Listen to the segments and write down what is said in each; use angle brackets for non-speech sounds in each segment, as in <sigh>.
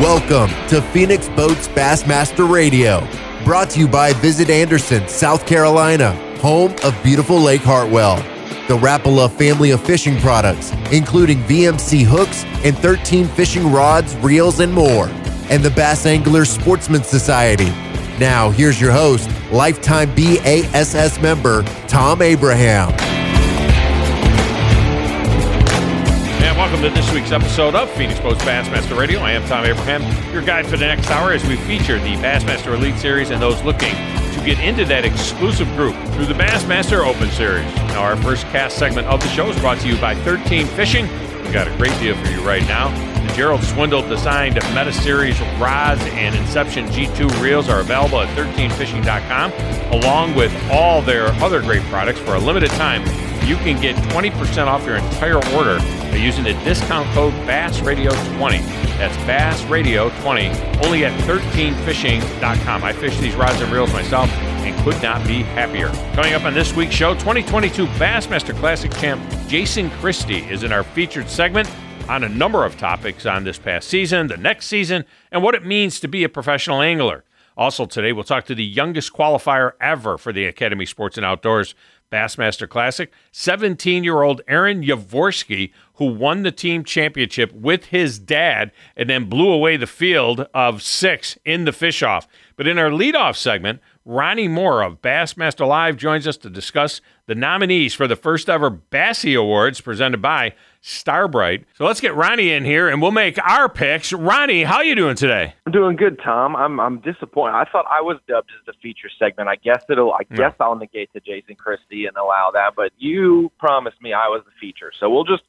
Welcome to Phoenix Boats Bassmaster Radio, brought to you by Visit Anderson, South Carolina, home of beautiful Lake Hartwell. The Rapala family of fishing products, including VMC hooks and 13 fishing rods, reels, and more. And the Bass Angler Sportsman Society. Now, here's your host, lifetime BASS member, Thom Abraham. Welcome to this week's episode of Phoenix Boats Bassmaster Radio. I am Thom Abraham, your guide for the next hour as we feature the Bassmaster Elite Series and those looking to get into that exclusive group through the Bassmaster Open Series. Now, our first cast segment of the show is brought to you by 13 Fishing. We've got a great deal for you right now. The Gerald Swindle designed Meta Series rods and Inception G2 reels are available at 13fishing.com, along with all their other great products for a limited time. You can get 20% off your entire order by using the discount code BassRadio20. That's BassRadio20, only at 13fishing.com. I fish these rods and reels myself and could not be happier. Coming up on this week's show, 2022 Bassmaster Classic champ Jason Christie is in our featured segment on a number of topics on this past season, the next season, and what it means to be a professional angler. Also, today we'll talk to the youngest qualifier ever for the Academy Sports and Outdoors Bassmaster Classic, 17 year old Aaron Yavorsky, who won the team championship with his dad and then blew away the field of six in the fish off. But in our leadoff segment, Ronnie Moore of Bassmaster Live joins us to discuss the nominees for the first ever Bassie Awards presented by Starbright. So let's get Ronnie in here and we'll make our picks. Ronnie, how you doing today? I'm doing good, Thom. I'm I'm disappointed. I thought I was dubbed as the feature segment. I guess it'll I guess I'll negate to Jason Christie and allow that, but you promised me I was the feature. So we'll just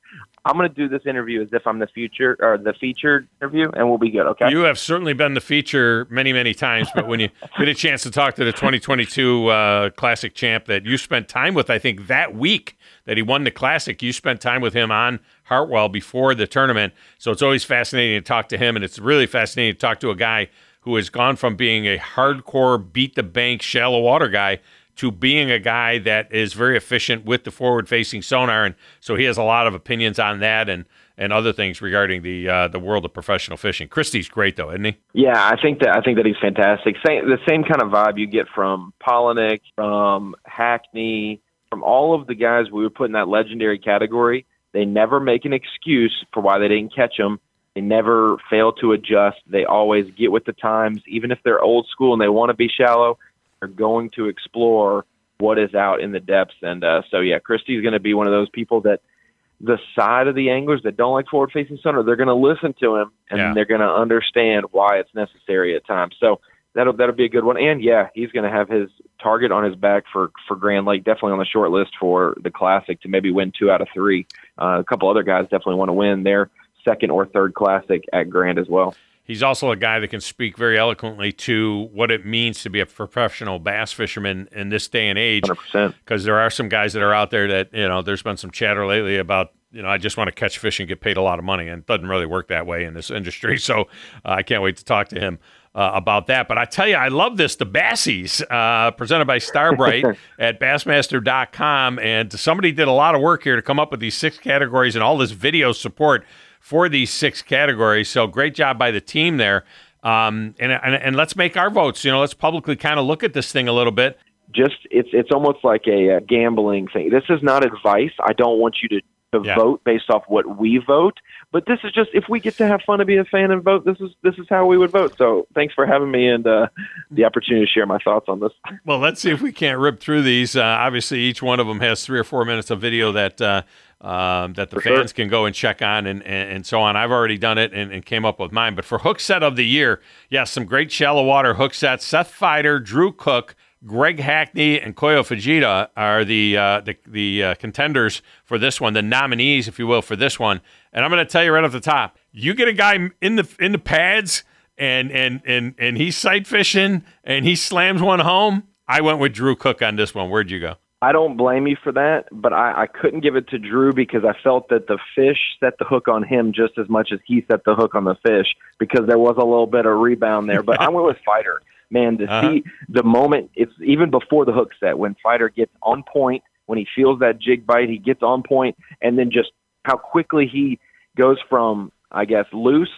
I'm going to do this interview as if I'm the future or the featured interview, and we'll be good. Okay. You have certainly been the feature many, many times, but when you <laughs> get a chance to talk to the 2022 uh, Classic champ that you spent time with, I think that week that he won the Classic, you spent time with him on Hartwell before the tournament. So it's always fascinating to talk to him, and it's really fascinating to talk to a guy who has gone from being a hardcore beat the bank shallow water guy to being a guy that is very efficient with the forward facing sonar. And so he has a lot of opinions on that and, and other things regarding the uh, the world of professional fishing. Christie's great though, isn't he? Yeah, I think that I think that he's fantastic. Same, the same kind of vibe you get from Palaniuk, from Hackney, from all of the guys we would put in that legendary category. They never make an excuse for why they didn't catch them. They never fail to adjust. They always get with the times, even if they're old school and they want to be shallow are going to explore what is out in the depths. And uh, so, yeah, Christie's going to be one of those people that the side of the anglers that don't like forward facing sonar, they're going to listen to him and yeah. they're going to understand why it's necessary at times. So that'll that'll be a good one. And yeah, he's going to have his target on his back for for Grand Lake, definitely on the short list for the Classic to maybe win two out of three. Uh, a couple other guys definitely want to win their second or third Classic at Grand as well. He's also a guy that can speak very eloquently to what it means to be a professional bass fisherman in this day and age. Because there are some guys that are out there that, you know, there's been some chatter lately about, you know, I just want to catch fish and get paid a lot of money. And it doesn't really work that way in this industry. <laughs> So uh, I can't wait to talk to him. Uh, about that. But I tell you, I love this. The Bassies, uh, presented by Starbright <laughs> at Bassmaster.com. And somebody did a lot of work here to come up with these six categories and all this video support for these six categories. So great job by the team there. Um, and, and, and let's make our votes. You know, let's publicly kind of look at this thing a little bit. Just it's it's almost like a, a gambling thing. This is not advice. I don't want you to, to yeah. vote based off what we vote. But this is just if we get to have fun to be a fan and vote, this is this is how we would vote. So thanks for having me and uh, the opportunity to share my thoughts on this. Well, let's see if we can't rip through these. Uh, obviously, each one of them has three or four minutes of video that uh, um, that the for fans sure. can go and check on and, and, and, so on. I've already done it and, and, came up with mine. But for hook set of the year, yes, yeah, some great shallow water hook sets. Seth Feider, Drew Cook, Greg Hackney, and Kyoya Fujita are the uh, the, the uh, contenders for this one, the nominees, if you will, for this one. And I'm going to tell you right off the top, you get a guy in the in the pads and and and and he's sight fishing and he slams one home. I went with Drew Cook on this one. Where'd you go? I don't blame you for that, but I, I couldn't give it to Drew because I felt that the fish set the hook on him just as much as he set the hook on the fish because there was a little bit of rebound there. But I went with Feider. Man, to uh-huh. see the moment, it's even before the hook set when Feider gets on point, when he feels that jig bite, he gets on point, and then just how quickly he goes from, I guess, loose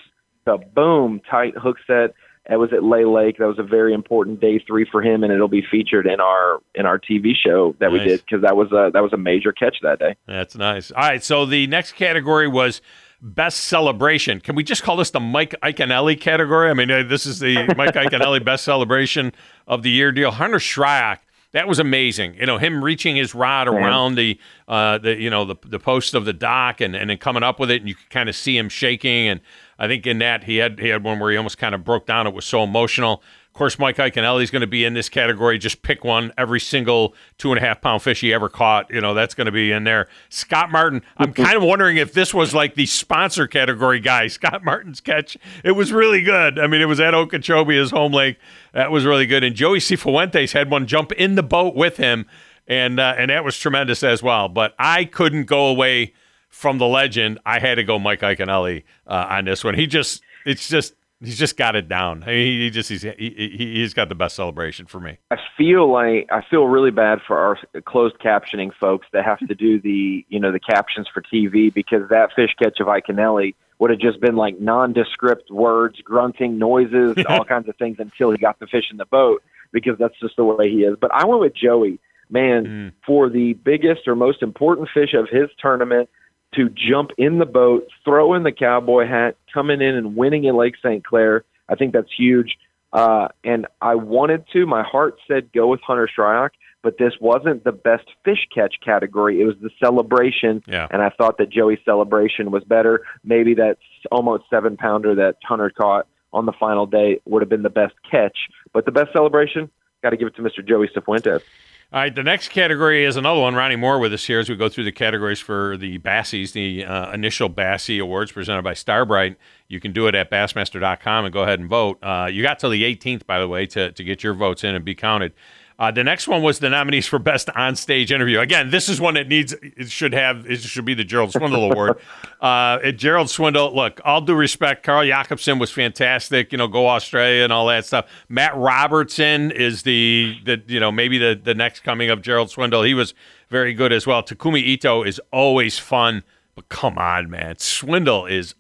to boom, tight hook set. That was at Lay Lake. That was a very important day three for him, and it'll be featured in our in our TV show that nice. we did because that was a that was a major catch that day. That's nice. All right, so the next category was best celebration. Can we just call this the Mike Iaconelli category? I mean, uh, this is the <laughs> Mike Iaconelli best celebration of the year deal. Hunter Shryock that was amazing. You know, him reaching his rod around the, uh, the you know, the the post of the dock and and then coming up with it, and you could kind of see him shaking. And I think in that he had he had one where he almost kind of broke down. It was so emotional Of course, Mike Iaconelli is going to be in this category. Just pick one. Every single two and a half pound fish he ever caught, you know, that's going to be in there. Scott Martin, I'm kind of wondering if this was like the sponsor category guy. Scott Martin's catch, it was really good. I mean, it was at Okeechobee, his home lake. That was really good. And Joey Cifuentes had one jump in the boat with him, and uh, and that was tremendous as well. But I couldn't go away from the legend. I had to go Mike Iaconelli uh, on this one. He just, it's just He's just got it down. He, he just he's he, he's got the best celebration for me. I feel like I feel really bad for our closed captioning folks that have to do the you know the captions for TV because that fish catch of Iaconelli would have just been like nondescript words, grunting noises, <laughs> all kinds of things until he got the fish in the boat because that's just the way he is. But I went with Joey, man, mm. for the biggest or most important fish of his tournament to jump in the boat, throw in the cowboy hat, coming in and winning in Lake St. Clair. I think that's huge. Uh, and I wanted to. My heart said go with Hunter Shryock, but this wasn't the best fish catch category. It was the celebration, yeah. and I thought that Joey's celebration was better. Maybe that almost seven pounder that Hunter caught on the final day would have been the best catch, but the best celebration got to give it to Mr. Joey Cifuentes. All right, the next category is another one. Ronnie Moore with us here as we go through the categories for the Bassies, the uh, initial Bassie Awards presented by Starbright. You can do it at Bassmaster.com and go ahead and vote. Uh, you got till the 18th, by the way, to, to get your votes in and be counted. Uh, the next one was the nominees for best on-stage interview. Again, this is one that needs it should have it should be the Gerald Swindle Award. <laughs> Uh, Gerald Swindle, look, all due respect, Carl Jocumsen was fantastic. You know, go Australia and all that stuff. Matt Robertson is the the you know maybe the the next coming of Gerald Swindle. He was very good as well. Takumi Ito is always fun. But come on, man. Swindle is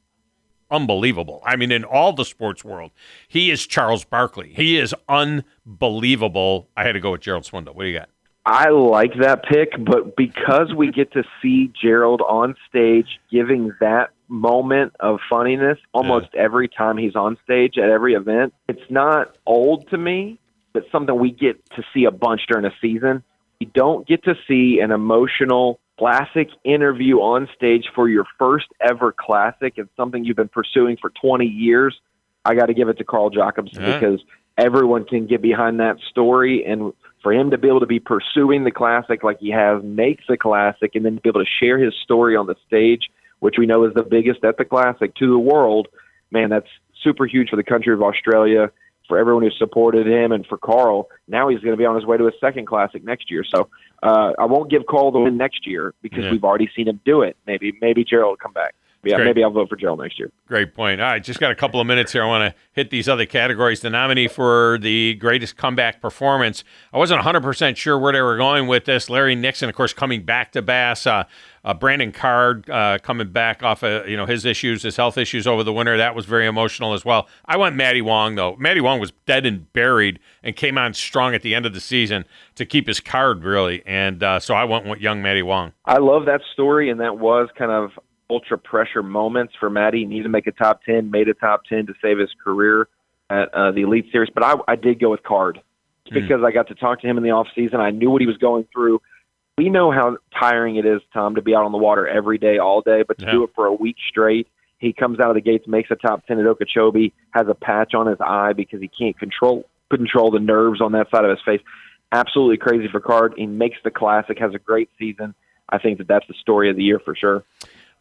unbelievable. I mean, in all the sports world, he is Charles Barkley. He is unbelievable. I had to go with Gerald Swindle. What do you got? I like that pick, but because we get to see Gerald on stage giving that moment of funniness almost yeah. every time he's on stage at every event, it's not old to me, but something we get to see a bunch during a season. We don't get to see an emotional classic interview on stage for your first ever classic and something you've been pursuing for 20 years, I got to give it to Carl Jocumsen yeah. because everyone can get behind that story. And for him to be able to be pursuing the classic like he has makes a classic and then to be able to share his story on the stage, which we know is the biggest at the classic to the world, man, that's super huge for the country of Australia for everyone who supported him and for Carl. Now he's going to be on his way to a second classic next year. So uh, I won't give Carl the win next year because yeah. we've already seen him do it. Maybe maybe Gerald will come back. Yeah, Great. maybe I'll vote for Gerald next year. Great point. All right, just got a couple of minutes here. I want to hit these other categories. The nominee for the greatest comeback performance. I wasn't 100% sure where they were going with this. Larry Nixon, of course, coming back to Bass. Uh, uh, Brandon Card uh, coming back off of you know his issues, his health issues over the winter. That was very emotional as well. I went Matty Wong though. Matty Wong was dead and buried and came on strong at the end of the season to keep his card really, and uh, so I went with young Matty Wong. I love that story, and that was kind of ultra pressure moments for Matty. He needed to make a top ten, made a top ten to save his career at uh, the Elite Series. But I, I did go with Card mm. because I got to talk to him in the off season. I knew what he was going through we know how tiring it is, Thom, to be out on the water every day, all day, but to yeah. do it for a week straight. He comes out of the gates, makes a top ten at Okeechobee, has a patch on his eye because he can't control control the nerves on that side of his face. Absolutely crazy for Card. He makes the classic, has a great season. I think that that's the story of the year for sure.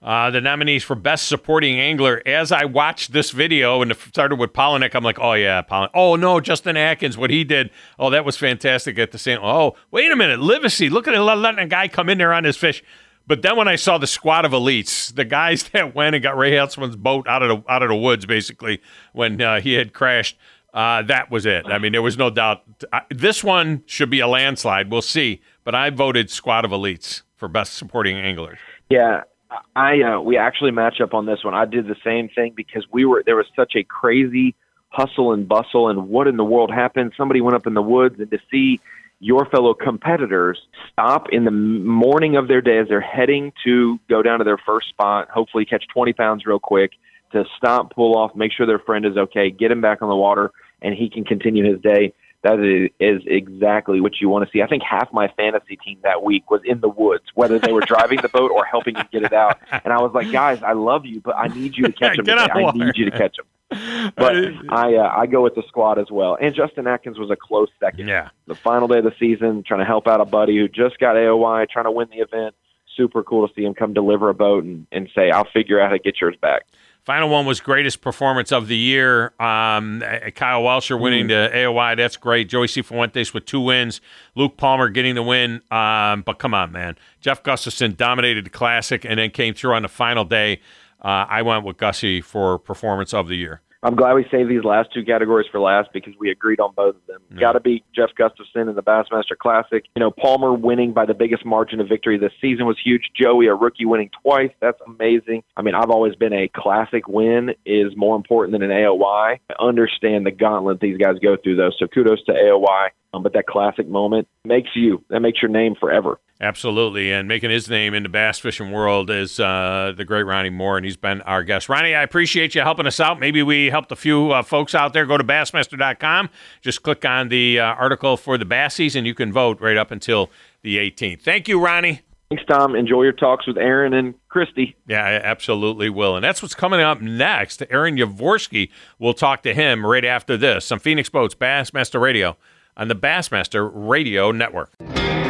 Uh, the nominees for Best Supporting Angler. As I watched this video and it started with Palaniuk, I'm like, oh, yeah, Palaniuk. Oh, no, Justin Atkins, what he did. Oh, that was fantastic at the same. Oh, wait a minute. Livesey, look at it, letting a guy come in there on his fish. But then when I saw the squad of elites, the guys <laughs> that went and got Ray Hanselman's boat out of the, out of the woods, basically, when uh, he had crashed, uh, that was it. I mean, there was no doubt. this one should be a landslide. We'll see. But I voted squad of elites for Best Supporting angler. Yeah, I uh, we actually match up on this one. I did the same thing because we were there was such a crazy hustle and bustle and what in the world happened? Somebody went up in the woods and to see your fellow competitors stop in the morning of their day as they're heading to go down to their first spot, hopefully catch 20 pounds real quick, to stop, pull off, make sure their friend is okay, get him back on the water, and he can continue his day. That is exactly what you want to see. I think half my fantasy team that week was in the woods, whether they were driving the boat or helping him get it out. And I was like, guys, I love you, but I need you to catch. <laughs> Today. I need you to catch them. But <laughs> I uh, I go with the squad as well. And Justin Atkins was a close second. Yeah. The final day of the season, trying to help out a buddy who just got AOY, trying to win the event. Super cool to see him come deliver a boat and, and say, I'll figure out how to get yours back. Final one was greatest performance of the year. Um, Kyle Welcher winning mm. the AOY. That's great. Joey Cifuentes with two wins. Luke Palmer getting the win. Um, but come on, man. Jeff Gustafson dominated the Classic and then came through on the final day. Uh, I went with Gussie for performance of the year. I'm glad we saved these last two categories for last because we agreed on both of them. Yeah. Got to be Jeff Gustafson in the Bassmaster Classic. You know, Palmer winning by the biggest margin of victory this season was huge. Joey, a rookie, winning twice. That's amazing. I mean, I've always been a classic win is more important than an AOY. I understand the gauntlet these guys go through, though. So kudos to AOY. Um, but that classic moment makes you, that makes your name forever. Absolutely, and making his name in the bass fishing world is uh, the great Ronnie Moore, and he's been our guest. Ronnie, I appreciate you helping us out. Maybe we helped a few uh, folks out there. Go to Bassmaster.com. Just click on the uh, article for the bass season. You can vote right up until the 18th. Thank you, Ronnie. Thanks, Thom. Enjoy your talks with Aaron and Christie. Yeah, I absolutely will. And that's what's coming up next. Aaron Yavorsky will talk to him right after this on Phoenix Boats Bassmaster Radio on the Bassmaster Radio Network.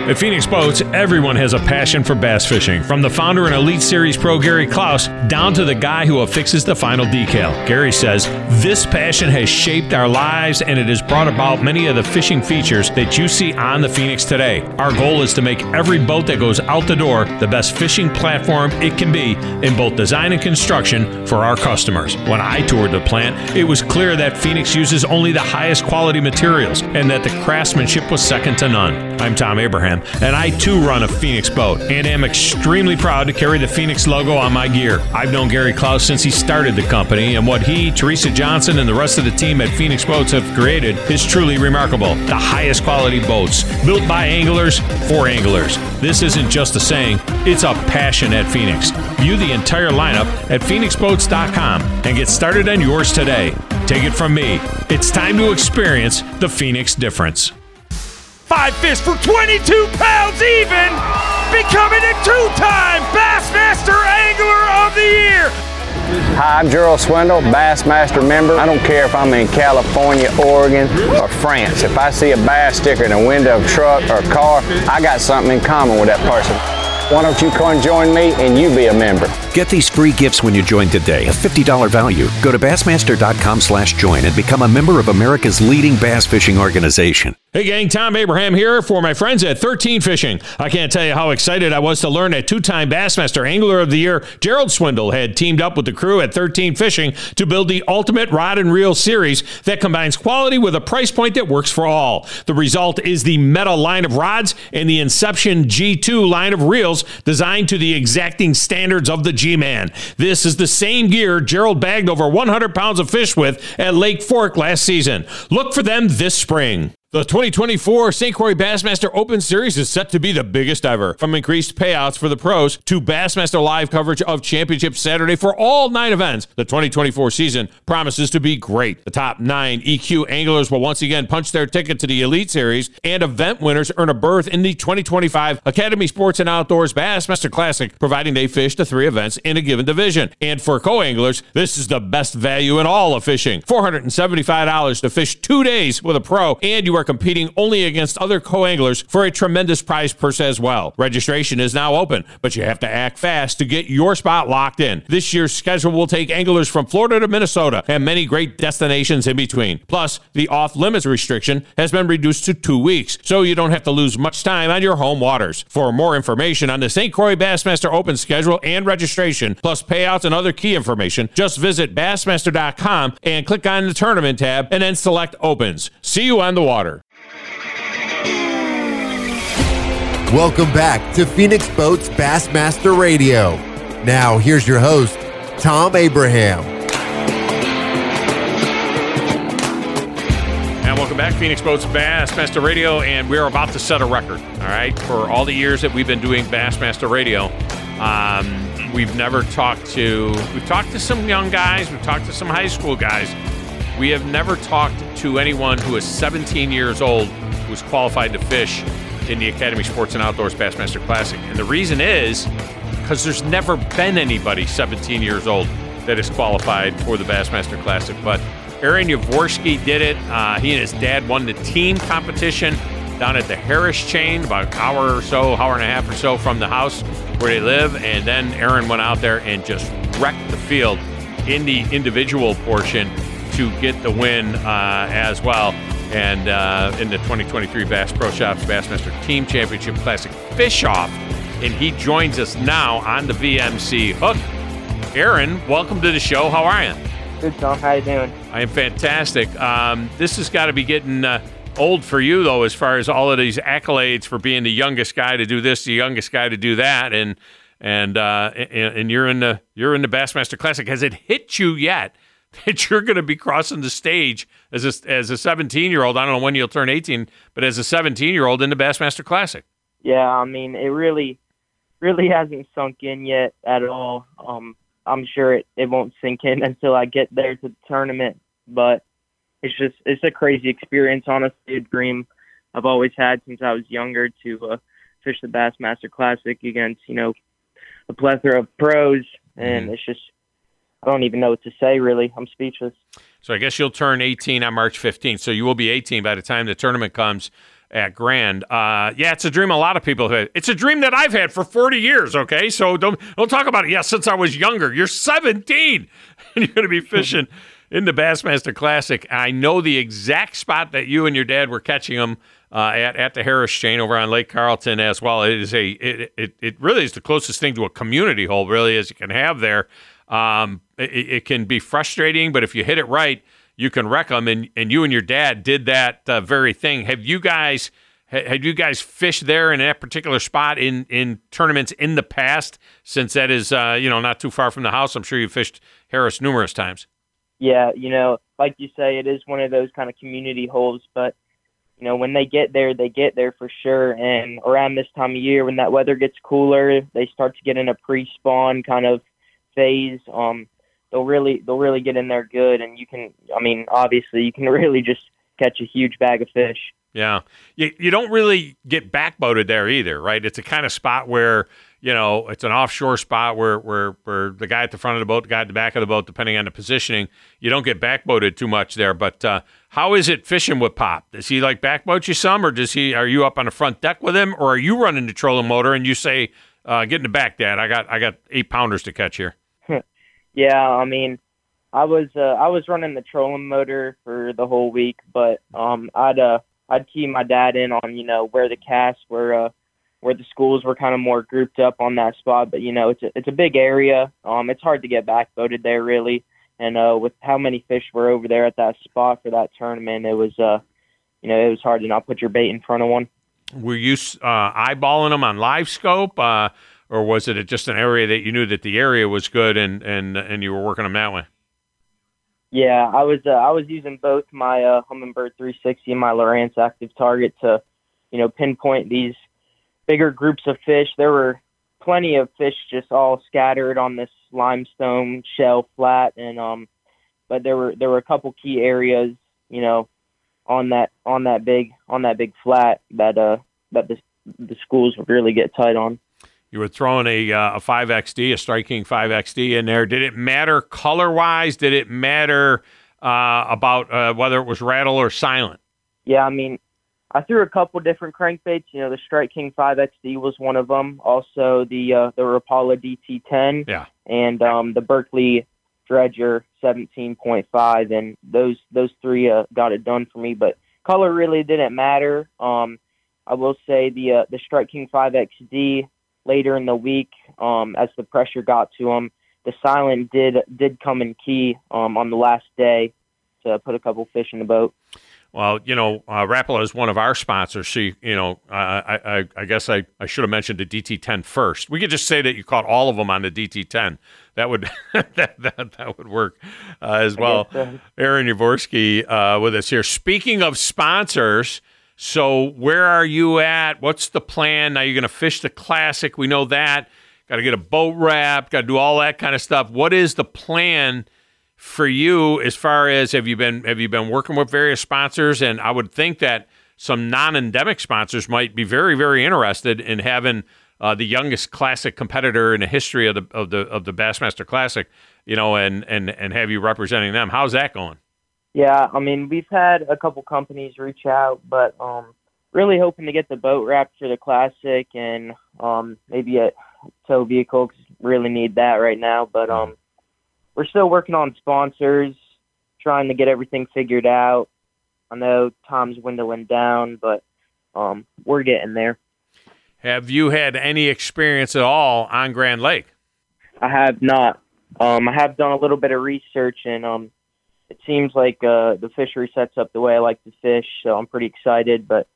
At Phoenix Boats, everyone has a passion for bass fishing, from the founder and Elite Series pro Gary Clouse down to the guy who affixes the final decal. Gary says, This passion has shaped our lives and it has brought about many of the fishing features that you see on the Phoenix today. Our goal is to make every boat that goes out the door the best fishing platform it can be in both design and construction for our customers. When I toured the plant, it was clear that Phoenix uses only the highest quality materials and that the craftsmanship was second to none. I'm Thom Abraham and I too run a Phoenix boat and am extremely proud to carry the Phoenix logo on my gear. I've known Gary Clouse since he started the company, and what he, Teresa Johnson, and the rest of the team at Phoenix Boats have created is truly remarkable. The highest quality boats, built by anglers for anglers. This isn't just a saying, it's a passion at Phoenix. View the entire lineup at phoenixboats.com and get started on yours today. Take it from me. It's time to experience the Phoenix difference. Five fish for 22 pounds even, becoming a two-time Bassmaster Angler of the Year. Hi, I'm Gerald Swindle, Bassmaster member. I don't care if I'm in California, Oregon, or France. If I see a bass sticker in a window of a truck or car, I got something in common with that person. Why don't you come and join me and you be a member? Get these free gifts when you join today, a $50 value. Go to Bassmaster.com slash join and become a member of America's leading bass fishing organization. Hey gang, Thom Abraham here for my friends at 13 Fishing. I can't tell you how excited I was to learn that two-time Bassmaster Angler of the Year, Gerald Swindle, had teamed up with the crew at 13 Fishing to build the ultimate rod and reel series that combines quality with a price point that works for all. The result is the Meta line of rods and the Inception G2 line of reels designed to the exacting standards of the G-Man. This is the same gear Gerald bagged over 100 pounds of fish with at Lake Fork last season. Look for them this spring. The 2024 St. Croix Bassmaster Open Series is set to be the biggest ever. From increased payouts for the pros to Bassmaster live coverage of Championship Saturday for all nine events, the 2024 season promises to be great. The top nine EQ anglers will once again punch their ticket to the Elite Series, and event winners earn a berth in the 2025 Academy Sports and Outdoors Bassmaster Classic, providing they fish the three events in a given division. And for co anglers, this is the best value in all of fishing $475 to fish two days with a pro, and you are competing only against other co-anglers for a tremendous prize purse as well. Registration is now open, but you have to act fast to get your spot locked in. This year's schedule will take anglers from Florida to Minnesota and many great destinations in between. Plus, the off-limits restriction has been reduced to two weeks, so you don't have to lose much time on your home waters. For more information on the St. Croix Bassmaster Open schedule and registration, plus payouts and other key information, just visit Bassmaster.com and click on the tournament tab and then select Opens. See you on the water. Welcome back to Phoenix Boats Bassmaster Radio. Now, here's your host, Thom Abraham. And welcome back, Phoenix Boats Bassmaster Radio, and we're about to set a record. All right, for all the years that we've been doing Bassmaster Radio, um, we've never talked to. We've talked to some young guys. We've talked to some high school guys. We have never talked to anyone who is 17 years old who is qualified to fish in the Academy Sports and Outdoors Bassmaster Classic. And the reason is because there's never been anybody 17 years old that is qualified for the Bassmaster Classic. But Aaron Yavorsky did it. Uh, he and his dad won the team competition down at the Harris Chain, about an hour or so, hour and a half or so from the house where they live. And then Aaron went out there and just wrecked the field in the individual portion to get the win uh, as well and uh, in the 2023 Bass Pro Shops Bassmaster Team Championship Classic Fish Off. And he joins us now on the VMC hook. Aaron, welcome to the show. How are you? Good, Thom. How you doing? I am fantastic. Um, this has got to be getting uh, old for you, though, as far as all of these accolades for being the youngest guy to do this, the youngest guy to do that, and and uh, and, and you're in the you're in the Bassmaster Classic. Has it hit you yet? <laughs> that you're going to be crossing the stage as a, as a 17 year old. I don't know when you'll turn 18, but as a 17 year old in the Bassmaster Classic. Yeah, I mean, it really, really hasn't sunk in yet at all. Um, I'm sure it, it won't sink in until I get there to the tournament, but it's just, it's a crazy experience. Honestly, a dream I've always had since I was younger to uh, fish the Bassmaster Classic against, you know, a plethora of pros. And mm-hmm. it's just, I don't even know what to say, really. I'm speechless. So I guess you'll turn 18 on March 15th. So you will be 18 by the time the tournament comes at Grand. Uh, yeah, it's a dream a lot of people have had. It's a dream that I've had for 40 years, okay? So don't, don't talk about it. Yeah, since I was younger. You're 17 <laughs> and you're going to be fishing <laughs> in the Bassmaster Classic. I know the exact spot that you and your dad were catching them uh, at, at the Harris Chain over on Lake Carlton as well. It is a it, it, it really is the closest thing to a community hole, really, as you can have there. Um, it, it, can be frustrating, but if you hit it right, you can wreck them. And, and you and your dad did that uh, very thing. Have you guys have you guys fished there in that particular spot in, in tournaments in the past? Since that is uh, you know not too far from the house, I'm sure you fished Harris numerous times. Yeah, you know, like you say, it is one of those kind of community holes, but you know, when they get there, they get there for sure. And around this time of year, when that weather gets cooler, they start to get in a pre-spawn kind of phase, um, they'll really they'll really get in there good, and you can. I mean, obviously, you can <laughs> really just catch a huge bag of fish. Yeah, you you don't really get backboated there either, right? It's a kind of spot where you know it's an offshore spot where where where the guy at the front of the boat, the guy at the back of the boat, depending on the positioning, you don't get backboated too much there. But uh, how is it fishing with Pop? Does he like backboat you some, or does he? Are you up on the front deck with him, or are you running the trolling motor and you say, uh, "Get in the back, Dad. I got I got eight pounders to catch here." Yeah, I mean, I was uh, I was running the trolling motor for the whole week, but um, I'd uh, I'd key my dad in on you know where the casts were, uh, where the schools were kind of more grouped up on that spot. But you know, it's a, it's a big area. Um, it's hard to get backboated there really, and uh, with how many fish were over there at that spot for that tournament, it was uh, you know, it was hard to not put your bait in front of one. Were you uh, eyeballing them on live scope? Uh, or was it just an area that you knew that the area was good and and and you were working them that way? Yeah, I was uh, I was using both my uh, Humminbird 360 and my Lowrance Active Target to, you know, pinpoint these bigger groups of fish. There were plenty of fish just all scattered on this limestone shell flat, and um, but there were there were a couple key areas, you know, on that on that big on that big flat that uh that the the schools would really get tight on you were throwing a uh, a 5XD, a Strike King 5XD in there. Did it matter color wise? Did it matter uh, about uh, whether it was rattle or silent? Yeah, I mean, I threw a couple different crankbaits. You know, the Strike King 5XD was one of them. Also, the uh, the Rapala DT10. Yeah. And um, the Berkley Dredger 17.5, and those those three uh, got it done for me. But color really didn't matter. Um, I will say the uh, the Strike King 5XD later in the week um, as the pressure got to him. The silent did did come in key um, on the last day to put a couple fish in the boat. Well, you know, uh, Rapala is one of our sponsors. So, you, you know, I, I, I guess I, I should have mentioned the DT10 first. We could just say that you caught all of them on the DT10. That would <laughs> that, that, that would work uh, as well. So. Aaron Yavorsky uh, with us here. Speaking of sponsors, so where are you at? What's the plan? Now you're going to fish the classic. We know that. Got to get a boat wrap. Got to do all that kind of stuff. What is the plan? for you as far as have you been have you been working with various sponsors and I would think that some non-endemic sponsors might be very very interested in having uh, the youngest classic competitor in the history of the of the of the Bassmaster Classic, you know, and and and have you representing them. How's that going? Yeah, I mean, we've had a couple companies reach out, but um, really hoping to get the boat wrapped for the classic and um, maybe a tow vehicle. Cause really need that right now, but um, we're still working on sponsors, trying to get everything figured out. I know Tom's dwindling down, but um, we're getting there. Have you had any experience at all on Grand Lake? I have not. Um, I have done a little bit of research, and um, it seems like uh, the fishery sets up the way I like to fish, so I'm pretty excited. But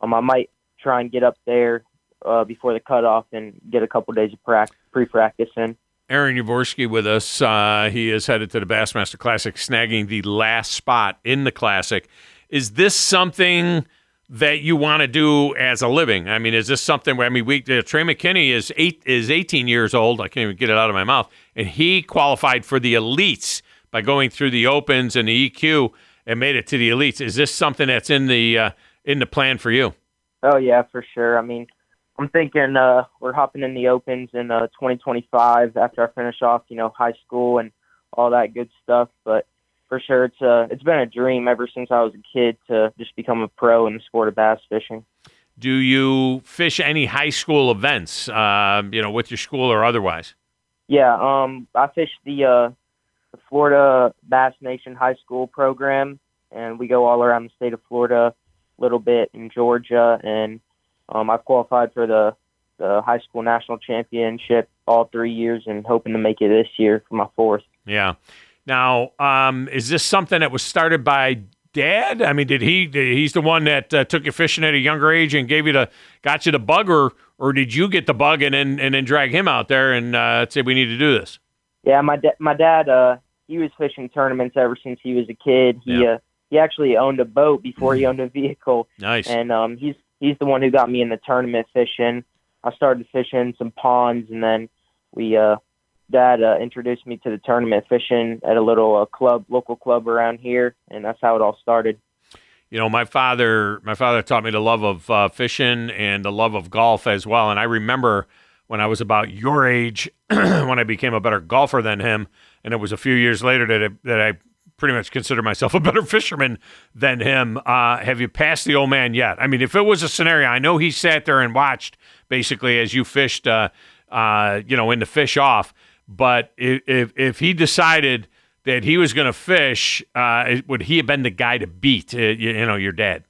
um, I might try and get up there uh, before the cutoff and get a couple days of pra- pre-practice in. Aaron Yavorsky with us. Uh, he is headed to the Bassmaster Classic, snagging the last spot in the Classic. Is this something that you want to do as a living? I mean, is this something where I mean, we uh, Trey McKinney is eight is 18 years old. I can't even get it out of my mouth, and he qualified for the elites by going through the opens and the EQ and made it to the elites. Is this something that's in the uh, in the plan for you? Oh yeah, for sure. I mean, I'm thinking uh, we're hopping in the opens in uh, 2025 after I finish off, you know, high school and all that good stuff. But for sure, it's uh, it's been a dream ever since I was a kid to just become a pro in the sport of bass fishing. Do you fish any high school events, uh, you know, with your school or otherwise? Yeah, um, I fished the uh, the Florida Bass Nation High School program, and we go all around the state of Florida, a little bit in Georgia, and um, I've qualified for the, the high school national championship all three years and hoping to make it this year for my fourth. Yeah. Now, um, is this something that was started by dad? I mean, did he? Did, he's the one that uh, took you fishing at a younger age and gave you the got you the bug, or or did you get the bug and then and then drag him out there and uh, say we need to do this? Yeah, my da- my dad, uh, he was fishing tournaments ever since he was a kid. He yeah. uh, he actually owned a boat before he owned a vehicle. Nice. And um, he's he's the one who got me in the tournament fishing. I started fishing some ponds, and then we uh, dad uh, introduced me to the tournament fishing at a little uh, club, local club around here, and that's how it all started. You know, my father, my father taught me the love of uh, fishing and the love of golf as well. And I remember when I was about your age, <clears throat> when I became a better golfer than him, and it was a few years later that I, that I pretty much consider myself <laughs> a better fisherman than him. Uh, have you passed the old man yet? I mean, if it was a scenario, I know he sat there and watched basically as you fished, uh, uh, you know, in the fish off. But if if he decided that he was going to fish, uh, would he have been the guy to beat? Uh, you, you know, your dad.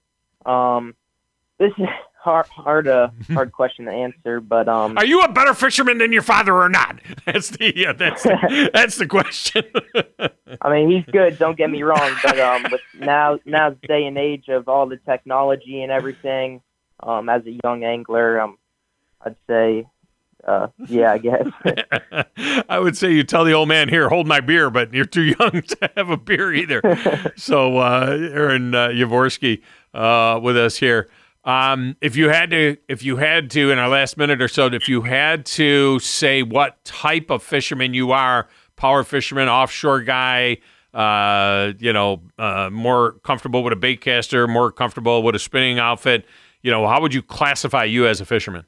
Um, this is hard hard uh, <laughs> hard question to answer, but um, are you a better fisherman than your father or not? <laughs> That's the yeah, that's the, <laughs> that's the question. I mean, he's good. Don't get me wrong, but um, with now now's day and age of all the technology and everything, um, as a young angler, um, I'd say. Uh, yeah, I guess. I would say you tell the old man here, hold my beer, but you're too young to have a beer either. so, uh, Aaron uh, Yavorsky uh, with us here. Um, if you had to, if you had to, in our last minute or so, if you had to say what type of fisherman you are, power fisherman, offshore guy, uh, you know, uh, more comfortable with a bait caster, more comfortable with a spinning outfit, you know, how would you classify you as a fisherman?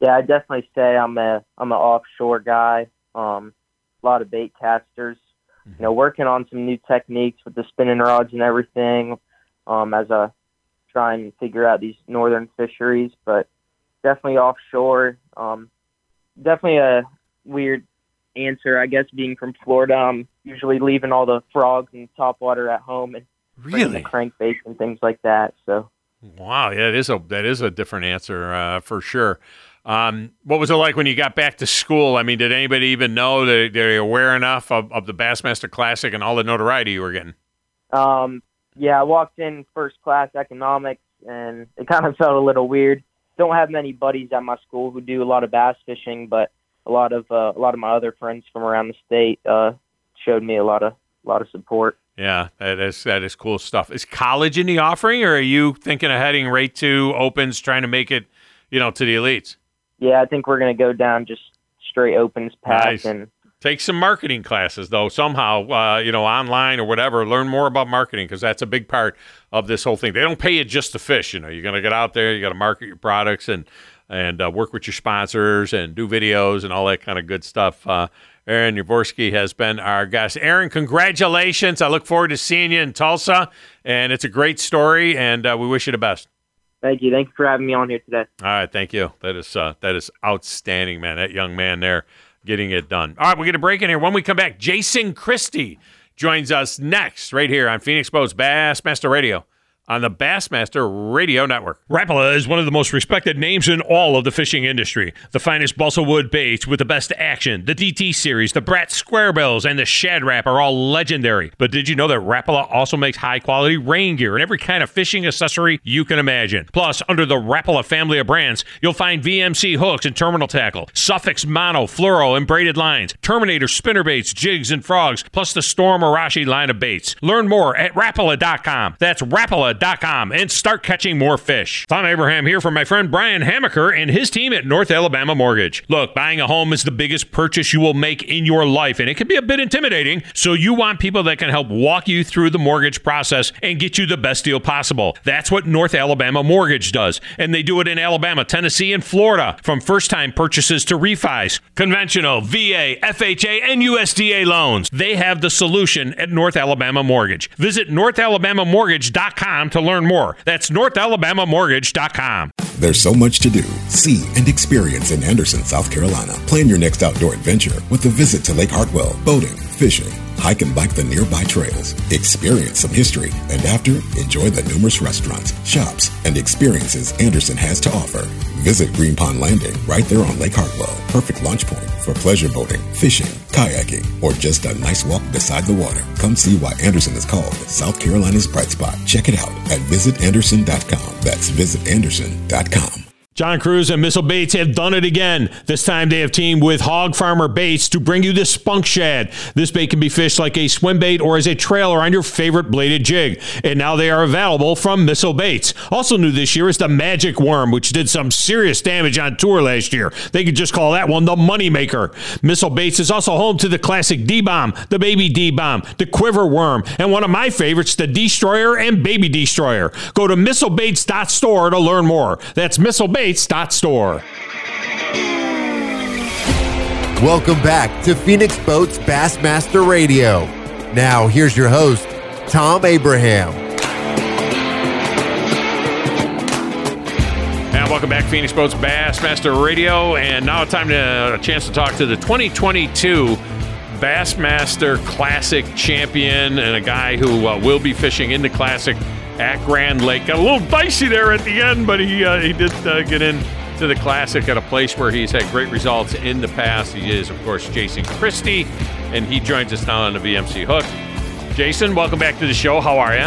Yeah, I definitely say I'm a I'm an offshore guy. Um, a lot of bait casters. You know, working on some new techniques with the spinning rods and everything. Um, as a try and figure out these northern fisheries, but definitely offshore. Um, definitely a weird answer, I guess, being from Florida. I'm usually leaving all the frogs and topwater at home and really crankbait and things like that. So, wow, yeah, that is a that is a different answer uh, for sure. Um, what was it like when you got back to school? I mean, did anybody even know that they're aware enough of, of the Bassmaster Classic and all the notoriety you were getting? Um, Yeah, I walked in first class economics, and it kind of <laughs> felt a little weird. Don't have many buddies at my school who do a lot of bass fishing, but a lot of uh, a lot of my other friends from around the state uh, showed me a lot of a lot of support. Yeah, that is that is cool stuff. Is college in the offering, or are you thinking of heading right to opens, trying to make it, you know, to the elites? Yeah, I think we're gonna go down just straight opens path Nice. and Take some marketing classes, though, somehow, uh, you know, online or whatever. Learn more about marketing because that's a big part of this whole thing. They don't pay you just to fish. You know, you're going to get out there, you got to market your products and and uh, work with your sponsors and do videos and all that kind of good stuff. Uh, Aaron Yavorsky has been our guest. Aaron, congratulations! I look forward to seeing you in Tulsa, and it's a great story, and uh, we wish you the best. thank you, thank you for having me on here today. All right, thank you. That is uh, that is outstanding, man. That young man there getting it done. All right, we're going to break in here. When we come back, Jason Christie joins us next, right here on Phoenix Boats Bassmaster Radio on the Bassmaster Radio Network. Rapala is one of the most respected names in all of the fishing industry. The finest balsa wood baits with the best action, the DT series, the Brat Square Bills, and the Shad Rap are all legendary. But did you know that Rapala also makes high quality rain gear and every kind of fishing accessory you can imagine? Plus, under the Rapala family of brands, you'll find VMC hooks and terminal tackle, Suffix mono, fluoro, and braided lines, Terminator spinner baits, jigs, and frogs, plus the Storm Arashi line of baits. Learn more at Rapala.com. That's Rapala.com and start catching more fish. Thom Abraham here from my friend Brian Hamaker and his team at North Alabama Mortgage. Look, buying a home is the biggest purchase you will make in your life, and it can be a bit intimidating. So you want people that can help walk you through the mortgage process and get you the best deal possible. That's what North Alabama Mortgage does, and they do it in Alabama, Tennessee, and Florida, from first-time purchases to refis, conventional, VA, FHA, and USDA loans. They have the solution at North Alabama Mortgage. Visit NorthAlabamaMortgage.com to learn more. That's NorthAlabamaMortgage.com. There's so much to do, see, and experience in Anderson, South Carolina. Plan your next outdoor adventure with a visit to Lake Hartwell, boating, fishing, hike and bike the nearby trails, experience some history, and after, enjoy the numerous restaurants, shops, and experiences Anderson has to offer. Visit Green Pond Landing right there on Lake Hartwell. Perfect launch point for pleasure boating, fishing, kayaking, or just a nice walk beside the water. Come see why Anderson is called South Carolina's bright spot. Check it out at visitanderson.com. That's visitanderson.com. John Crews and Missile Baits have done it again. This time they have teamed with Hog Farmer Baits to bring you the Spunk Shad. This bait can be fished like a swim bait or as a trailer on your favorite bladed jig. And now they are available from Missile Baits. Also new this year is the Magic Worm, which did some serious damage on tour last year. They could just call that one the Moneymaker. Missile Baits is also home to the classic D-Bomb, the Baby D-Bomb, the Quiver Worm, and one of my favorites, the Destroyer and Baby Destroyer. Go to missilebaits.store to learn more. That's missilebaits.store. Welcome back to Phoenix Boats Bassmaster Radio. Now, here's your host, Thom Abraham. And welcome back, Phoenix Boats Bassmaster Radio. And now time to a chance to talk to the 2022 Bassmaster Classic champion and a guy who uh, will be fishing in the Classic at Grand Lake. Got a little dicey there at the end, but he uh, he did uh, get in to the Classic at a place where he's had great results in the past. He is, of course, Jason Christie, and he joins us now on the VMC Hook. Jason, welcome back to the show. How are you?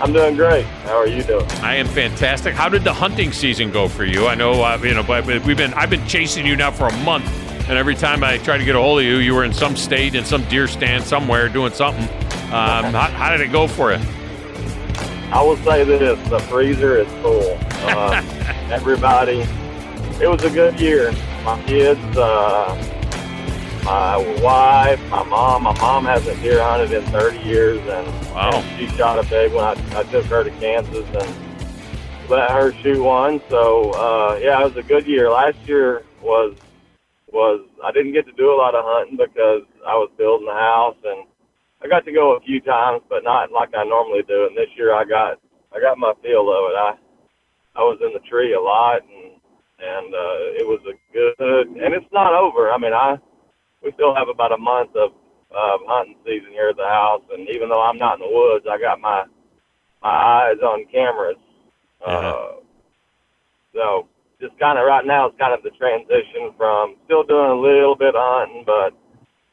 I'm doing great. How are you doing? I am fantastic. How did the hunting season go for you? I know, uh, you know, but we've been I've been chasing you now for a month, and every time I try to get a hold of you, you were in some state in some deer stand somewhere doing something. Um, <laughs> how, how did it go for you? I will say this: the freezer is full. Uh, <laughs> everybody, it was a good year. My kids, uh, my wife, my mom. My mom hasn't deer hunted in 30 years, and, Wow. and she shot a big one. I, I took her to Kansas and let her shoot one. So uh, yeah, it was a good year. Last year was was I didn't get to do a lot of hunting because I was building the house and I got to go a few times, but not like I normally do. And this year I got I got my feel of it. I I was in the tree a lot and and uh, it was a good and it's not over. I mean I we still have about a month of uh, hunting season here at the house, and even though I'm not in the woods, I got my my eyes on cameras. Uh, so just kind of right now, it's kind of the transition from still doing a little bit of hunting, but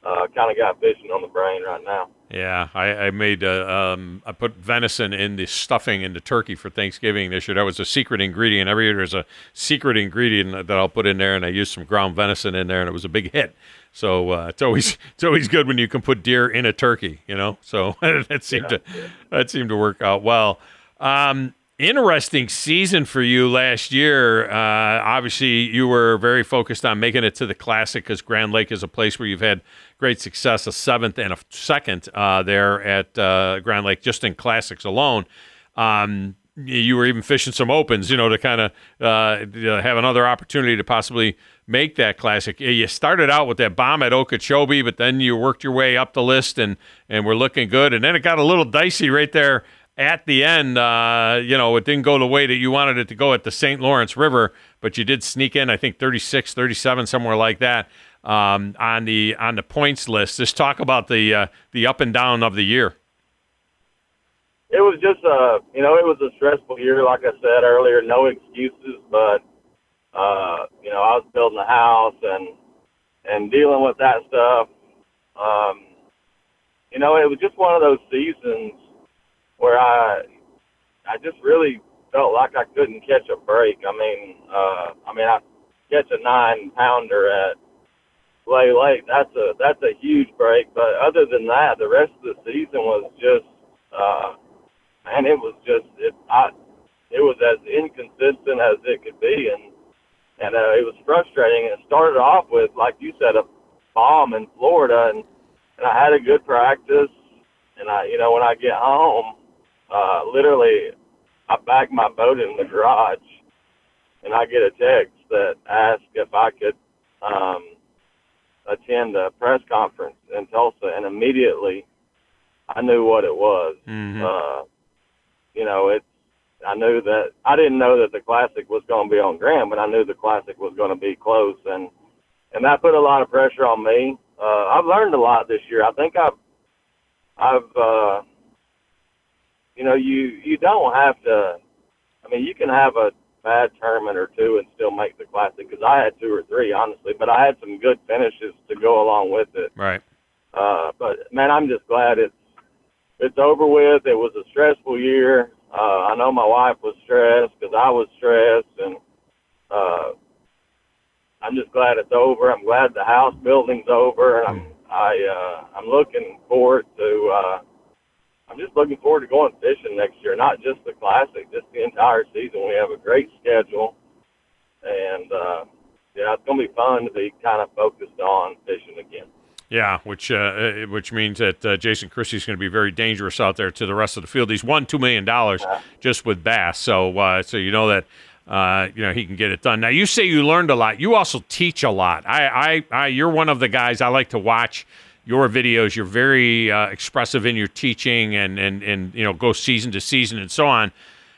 uh, kind of got fishing on the brain right now. Yeah, I, I made uh, um, I put venison in the stuffing in the turkey for Thanksgiving this year. That was a secret ingredient. Every year there's a secret ingredient that I'll put in there, and I used some ground venison in there, and it was a big hit. So uh, it's always <laughs> it's always good when you can put deer in a turkey, you know. So <laughs> that seemed yeah. to that seemed to work out well. Um, interesting season for you last year. Uh, obviously, you were very focused on making it to the Classic because Grand Lake is a place where you've had great success, a seventh and a second uh, there at uh, Grand Lake just in Classics alone. Um, you were even fishing some opens, you know, to kind of uh, have another opportunity to possibly make that classic. You started out with that bomb at Okeechobee, but then you worked your way up the list and and were looking good. And then it got a little dicey right there at the end, uh, you know, it didn't go the way that you wanted it to go at the St. Lawrence River, but you did sneak in, I think, 36, 37, somewhere like that um, on the on the points list. Just talk about the uh, the up and down of the year. It was just, uh, you know, it was a stressful year, like I said earlier. No excuses, but uh, you know, I was building a house and and dealing with that stuff. Um, you know, it was just one of those seasons where I I just really felt like I couldn't catch a break. I mean, uh, I mean, I catch a nine pounder at Slay Lake. That's a that's a huge break. But other than that, the rest of the season was just, uh, and it was just it. I it was as inconsistent as it could be, and and uh, it was frustrating. It started off with, like you said, a bomb in Florida, and and I had a good practice, and I, you know, when I get home, uh, literally, I back my boat in the garage, and I get a text that asks if I could um, attend a press conference in Tulsa, and immediately I knew what it was. Mm-hmm. Uh, you know, it's I knew that I didn't know that the classic was going to be on Grand, but I knew the classic was going to be close, and and that put a lot of pressure on me. Uh, I've learned a lot this year. I think I've I've uh, you know, you you don't have to. I mean, you can have a bad tournament or two and still make the classic. Because I had two or three, honestly, but I had some good finishes to go along with it. Right. Uh, but man, I'm just glad it's it's over with. It was a stressful year. Uh, I know my wife was stressed because I was stressed, and uh, I'm just glad it's over. I'm glad the house building's over, and I'm I uh, I'm looking forward to uh, I'm just looking forward to going fishing next year. Not just the classic, just the entire season. We have a great schedule, and uh, yeah, it's going to be fun to be kind of focused on fishing again. Yeah, which uh, uh which means that uh, Jason Christie's going to be very dangerous out there to the rest of the field. He's won two million dollars just with bass, so uh, so you know that uh, you know he can get it done. Now you say you learned a lot. You also teach a lot. I, I, I you're one of the guys I like to watch your videos. You're very uh, expressive in your teaching and, and, and, you know, go season to season and so on.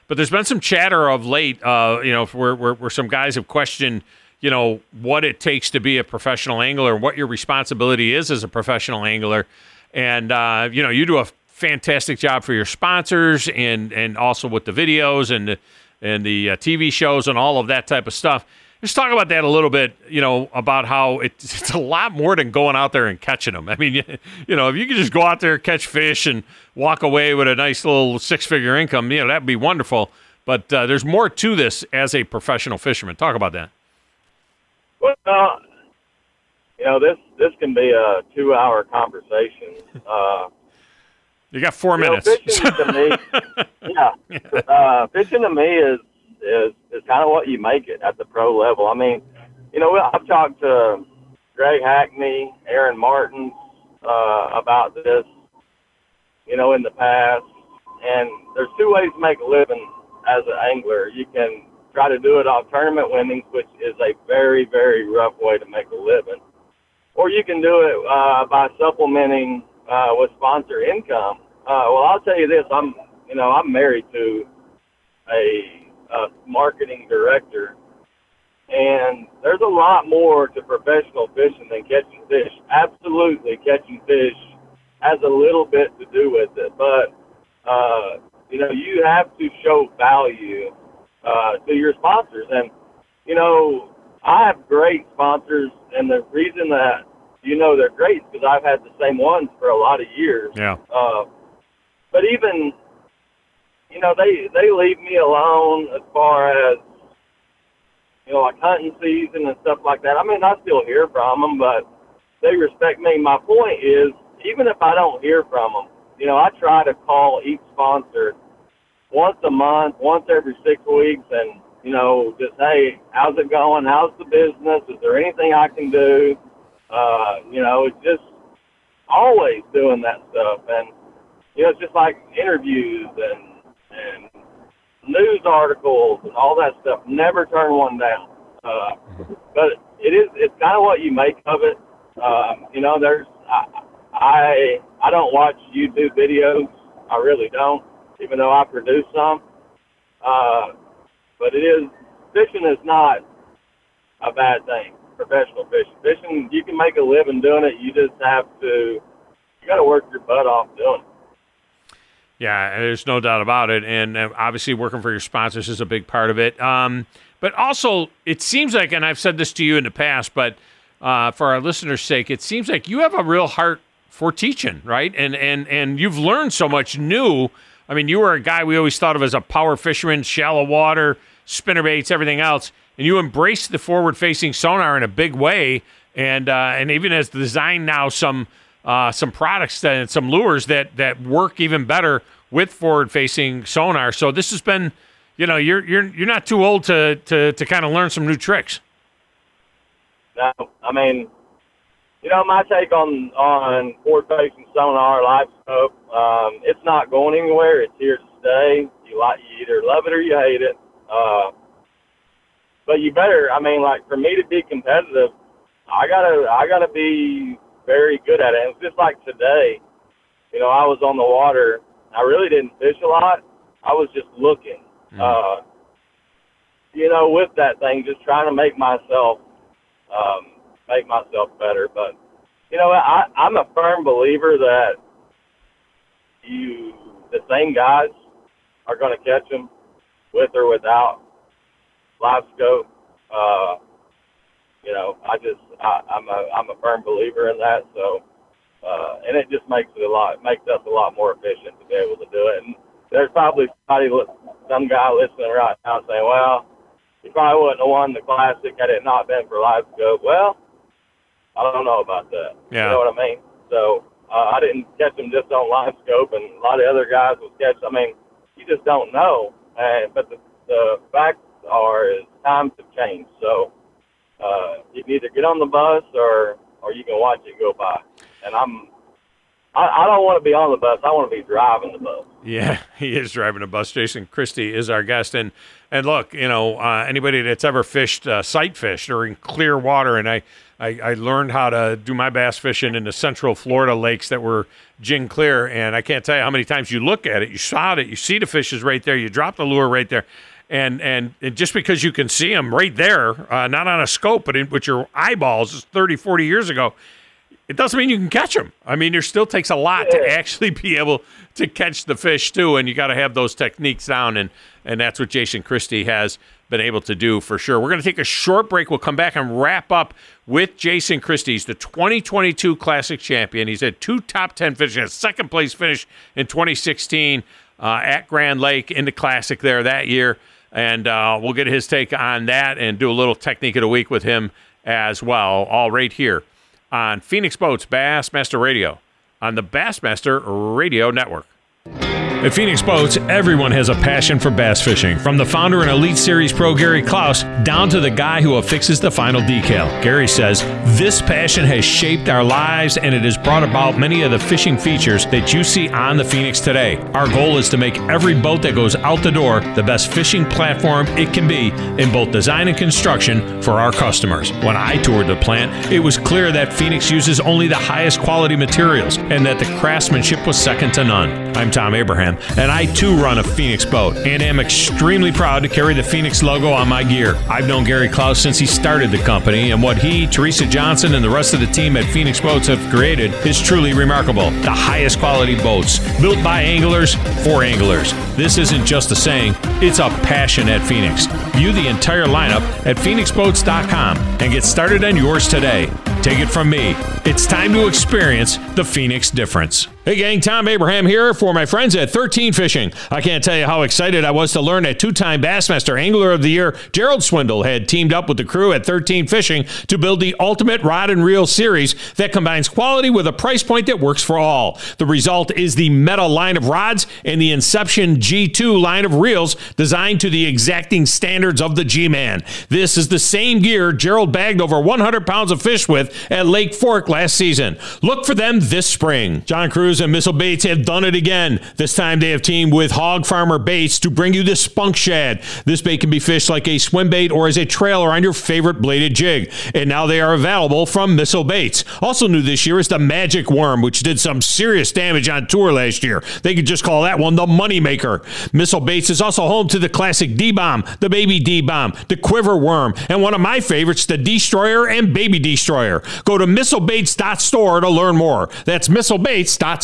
But there's been some chatter of late, uh, you know, where, where, where some guys have questioned, you know, what it takes to be a professional angler, and what your responsibility is as a professional angler. And, uh, you know, you do a fantastic job for your sponsors and, and also with the videos and the, and the uh, TV shows and all of that type of stuff. Just talk about that a little bit, you know, about how it's, <laughs> it's a lot more than going out there and catching them. I mean, <laughs> you, you know, if you could just go out there, catch fish, and walk away with a nice little six figure income, you know, that'd be wonderful. But uh, there's more to this as a professional fisherman. Talk about that. Well, uh, you know, this this can be a two hour conversation. Uh, you got four you minutes. Know, fishing to me, <laughs> yeah, uh, fishing to me is is is kind of what you make it at the pro level. I mean, you know, I've talked to Greg Hackney, Aaron Martens uh, about this, you know, in the past. And there's two ways to make a living as an angler. You can try to do it off tournament winnings, which is a very, very rough way to make a living. Or you can do it uh, by supplementing uh, with sponsor income. Uh, well, I'll tell you this: I'm, you know, I'm married to a uh, marketing director. And there's a lot more to professional fishing than catching fish. Absolutely, catching fish has a little bit to do with it, but uh, you know you have to show value uh, to your sponsors. And you know I have great sponsors, and the reason that you know they're great because I've had the same ones for a lot of years. Yeah. Uh, but even, you know, they they leave me alone as far as you know, like hunting season and stuff like that. I mean, I still hear from them, but they respect me. My point is, even if I don't hear from them, you know, I try to call each sponsor once a month, once every six weeks, and you know, just hey, how's it going? How's the business? Is there anything I can do? Uh, you know, it's just always doing that stuff, and you know, it's just like interviews and and news articles and all that stuff. Never turn one down. Uh, but it is it's kind of what you make of it. Um, you know, there's I, I I don't watch YouTube videos. I really don't, even though I produce some. Uh, but it is fishing is not a bad thing. Professional fishing, fishing you can make a living doing it. You just have to you got to work your butt off doing it. Yeah, there's no doubt about it, and uh, obviously working for your sponsors is a big part of it. Um, but also, it seems like, and I've said this to you in the past, but uh, for our listeners' sake, it seems like you have a real heart for teaching, right? And and and you've learned so much new. I mean, you were a guy we always thought of as a power fisherman, shallow water, spinner baits, everything else, and you embraced the forward-facing sonar in a big way, and uh, and even as designed now some uh, some products and some lures that that work even better with forward-facing sonar. So this has been, you know, you're you're you're not too old to to to kind of learn some new tricks. No, I mean, you know, my take on on forward-facing sonar, live scope, um, it's not going anywhere. It's here to stay. You like you either love it or you hate it. Uh, but you better. I mean, like for me to be competitive, I gotta I gotta be very good at it. And just like today, you know, I was on the water. I really didn't fish a lot. I was just looking. Mm. Uh, you know, with that thing, just trying to make myself um, make myself better. But you know, I, I'm a firm believer that you the same guys are going to catch them with or without live scope. Uh, you know, I just I, I'm a I'm a firm believer in that. So, uh, and it just makes it a lot makes us a lot more efficient to be able to do it. And there's probably somebody some guy listening right now saying, well, he probably wouldn't have won the classic had it not been for live scope. Well, I don't know about that. Yeah. You know what I mean? So uh, I didn't catch him just on live scope, and a lot of other guys would catch. I mean, you just don't know. And but the the facts are is times have changed. So uh, you can either get on the bus or or you can watch it go by. And I'm I, I don't want to be on the bus. I want to be driving the bus. Yeah, <laughs> he is driving a bus. Jason Christie is our guest, and and look, you know, uh, anybody that's ever fished uh, sight fished or in clear water, and I, I I learned how to do my bass fishing in the Central Florida lakes that were gin clear, and I can't tell you how many times you look at it, you shot it, you see the fishes right there, you drop the lure right there, and and just because you can see them right there, uh, not on a scope, but in, with your eyeballs, 30, 40 years ago, it doesn't mean you can catch them. I mean, there still takes a lot to actually be able to catch the fish too, and you got to have those techniques down, and and that's what Jason Christie has been able to do for sure. We're going to take a short break. We'll come back and wrap up with Jason Christie. He's the 2022 Classic champion. He's had two top 10 finishes, a second place finish in 2016 uh, at Grand Lake in the Classic there that year and uh, we'll get his take on that and do a little technique of the week with him as well. All right here on Phoenix Boats Bassmaster Radio on the Bassmaster Radio Network. At Phoenix Boats, everyone has a passion for bass fishing, from the founder and Elite Series pro Gary Clouse down to the guy who affixes the final decal. Gary says, This passion has shaped our lives and it has brought about many of the fishing features that you see on the Phoenix today. Our goal is to make every boat that goes out the door the best fishing platform it can be in both design and construction for our customers. When I toured the plant, it was clear that Phoenix uses only the highest quality materials and that the craftsmanship was second to none. I'm Thom Abraham and I too run a Phoenix boat and am extremely proud to carry the Phoenix logo on my gear. I've known Gary Clouse since he started the company, and what he, Teresa Johnson, and the rest of the team at Phoenix Boats have created is truly remarkable. The highest quality boats, built by anglers for anglers. This isn't just a saying, it's a passion at Phoenix. View the entire lineup at phoenixboats.com and get started on yours today. Take it from me. It's time to experience the Phoenix difference. Hey, gang, Thom Abraham here for my friends at 13 Fishing. I can't tell you how excited I was to learn that two time Bassmaster Angler of the Year, Gerald Swindle, had teamed up with the crew at 13 Fishing to build the ultimate rod and reel series that combines quality with a price point that works for all. The result is the Meta line of rods and the Inception G2 line of reels designed to the exacting standards of the G Man. This is the same gear Gerald bagged over 100 pounds of fish with at Lake Fork last season. Look for them this spring. John And Missile Baits have done it again. This time they have teamed with Hog Farmer Baits to bring you the Spunk Shad. This bait can be fished like a swim bait or as a trailer on your favorite bladed jig. And now they are available from Missile Baits. Also new this year is the Magic Worm, which did some serious damage on tour last year. They could just call that one the Moneymaker. Missile Baits is also home to the classic D Bomb, the Baby D Bomb, the Quiver Worm, and one of my favorites, the Destroyer and Baby Destroyer. Go to missilebaits.store to learn more. That's missilebaits.store.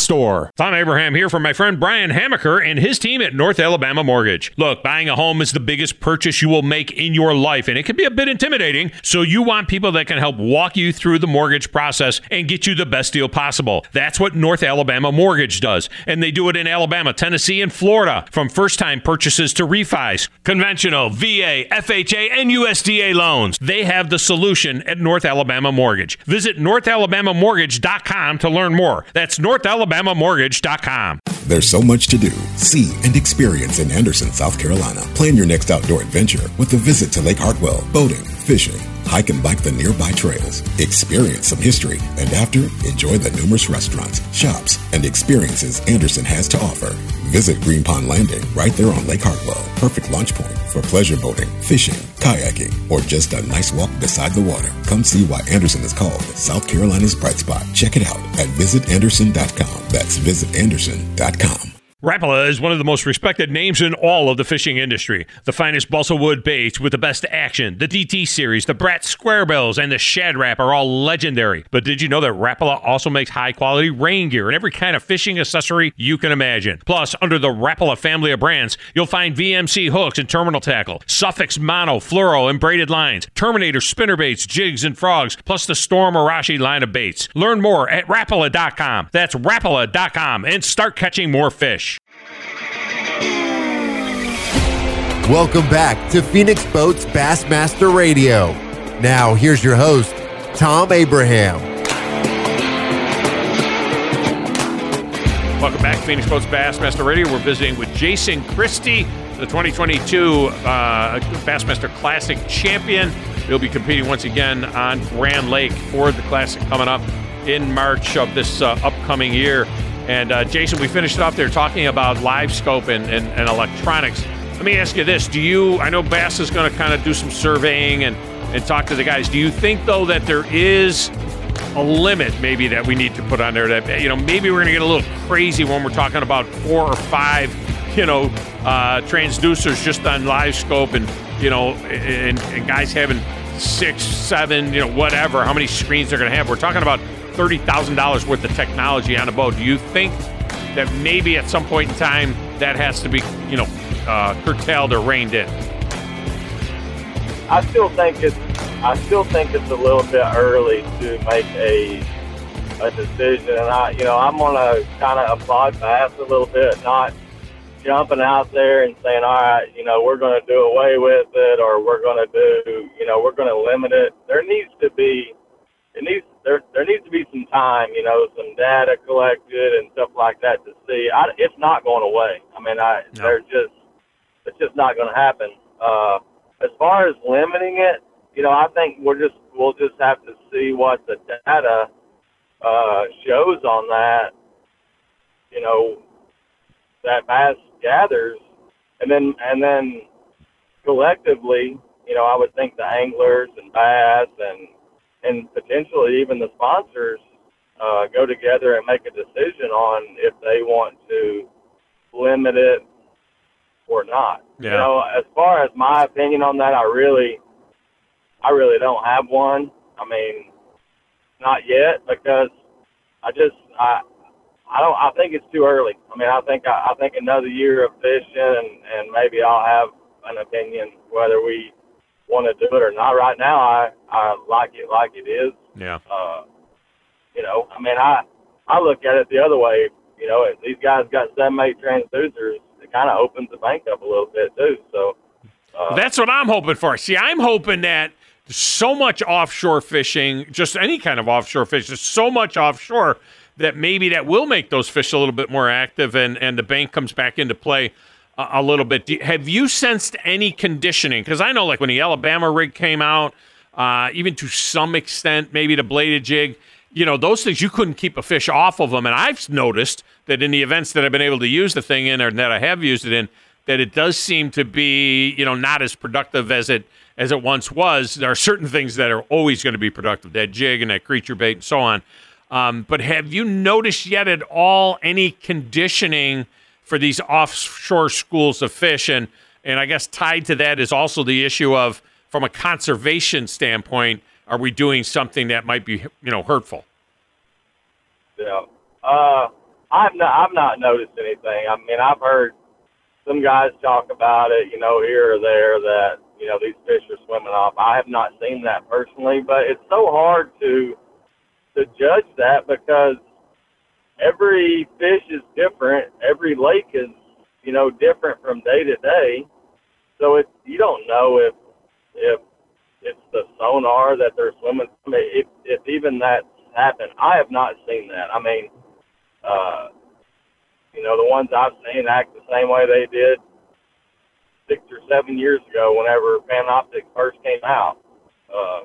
Thom Abraham here from my friend Brian Hamaker and his team at North Alabama Mortgage. Look, buying a home is the biggest purchase you will make in your life, and it can be a bit intimidating. So you want people that can help walk you through the mortgage process and get you the best deal possible. That's what North Alabama Mortgage does, and they do it in Alabama, Tennessee, and Florida. From first-time purchases to refis, conventional, VA, FHA, and USDA loans, they have the solution at North Alabama Mortgage. Visit NorthAlabamaMortgage.com to learn more. That's NorthAlabamaMortgage.com. There's so much to do, see, and experience in Anderson, South Carolina. Plan your next outdoor adventure with a visit to Lake Hartwell, boating, fishing, hike and bike the nearby trails, experience some history, and after, enjoy the numerous restaurants, shops, and experiences Anderson has to offer. Visit Green Pond Landing right there on Lake Hartwell. Perfect launch point for pleasure boating, fishing, kayaking, or just a nice walk beside the water. Come see why Anderson is called South Carolina's bright spot. Check it out at visitanderson.com. That's visitanderson.com. Rapala is one of the most respected names in all of the fishing industry. The finest balsa wood baits with the best action, the DT series, the Brat Square Bills, and the Shad Rap are all legendary. But did you know that Rapala also makes high quality rain gear and every kind of fishing accessory you can imagine? Plus, under the Rapala family of brands, you'll find VMC hooks and terminal tackle, Suffix mono, fluoro, and braided lines, Terminator spinner baits, jigs, and frogs, plus the Storm Arashi line of baits. Learn more at Rapala.com. That's Rapala.com and start catching more fish. Welcome back to Phoenix Boats Bassmaster Radio. Now, here's your host, Thom Abraham. Welcome back, Phoenix Boats Bassmaster Radio. We're visiting with Jason Christie, the 2022 uh, Bassmaster Classic champion. He'll be competing once again on Grand Lake for the Classic coming up in March of this uh, upcoming year. And uh, Jason, we finished off there talking about live scope and, and, and electronics. Let me ask you this: Do you? I know Bass is going to kind of do some surveying and and talk to the guys. Do you think though that there is a limit maybe that we need to put on there that you know maybe we're going to get a little crazy when we're talking about four or five you know uh, transducers just on live scope and you know and, and guys having six seven you know whatever how many screens they're going to have we're talking about $30000 worth of technology on a boat do you think that maybe at some point in time that has to be you know uh, curtailed or reined in I still think it's I still think it's a little bit early to make a a decision, and I you know I'm gonna kind of applaud Bass a little bit, not jumping out there and saying, all right, you know we're gonna do away with it, or we're gonna do you know we're gonna limit it. There needs to be it needs there there needs to be some time, you know, some data collected and stuff like that to see. I, it's not going away. I mean, I No. they're just it's just not going to happen. Uh, as far as limiting it, you know, I think we're just we'll just have to see what the data uh, shows on that. You know, that bass gathers, and then and then collectively, you know, I would think the anglers and bass and and potentially even the sponsors uh, go together and make a decision on if they want to limit it or not. Yeah. You know, as far as my opinion on that, I really, I really don't have one. I mean, not yet because I just I I don't I think it's too early. I mean, I think I, I think another year of fishing and and maybe I'll have an opinion whether we want to do it or not. Right now, I I like it like it is. Yeah. Uh, you know, I mean, I I look at it the other way. You know, if these guys got seven, eight transducers, it kind of opens the bank up a little bit too. So uh, that's what I'm hoping for. See, I'm hoping that so much offshore fishing, just any kind of offshore fish, there's so much offshore that maybe that will make those fish a little bit more active and, and the bank comes back into play a, little bit. Do, have you sensed any conditioning? Because I know, like when the Alabama rig came out, uh, even to some extent, maybe the bladed jig, you know, those things you couldn't keep a fish off of them. And I've noticed that in the events that I've been able to use the thing in or that I have used it in, that it does seem to be, you know, not as productive as it as it once was. There are certain things that are always going to be productive, that jig and that creature bait and so on. Um, but have you noticed yet at all any conditioning for these offshore schools of fish? And and I guess tied to that is also the issue of from a conservation standpoint, are we doing something that might be you know hurtful? Yeah, uh, I've not I've not noticed anything. I mean, I've heard some guys talk about it, you know, here or there that you know these fish are swimming off. I have not seen that personally, but it's so hard to to judge that because every fish is different. Every lake is, you know, different from day to day. So it's you don't know if if it's the sonar that they're swimming. I mean, if if even that's happened, I have not seen that. I mean, uh, you know, the ones I've seen act the same way they did six or seven years ago, whenever Panoptix first came out. Uh,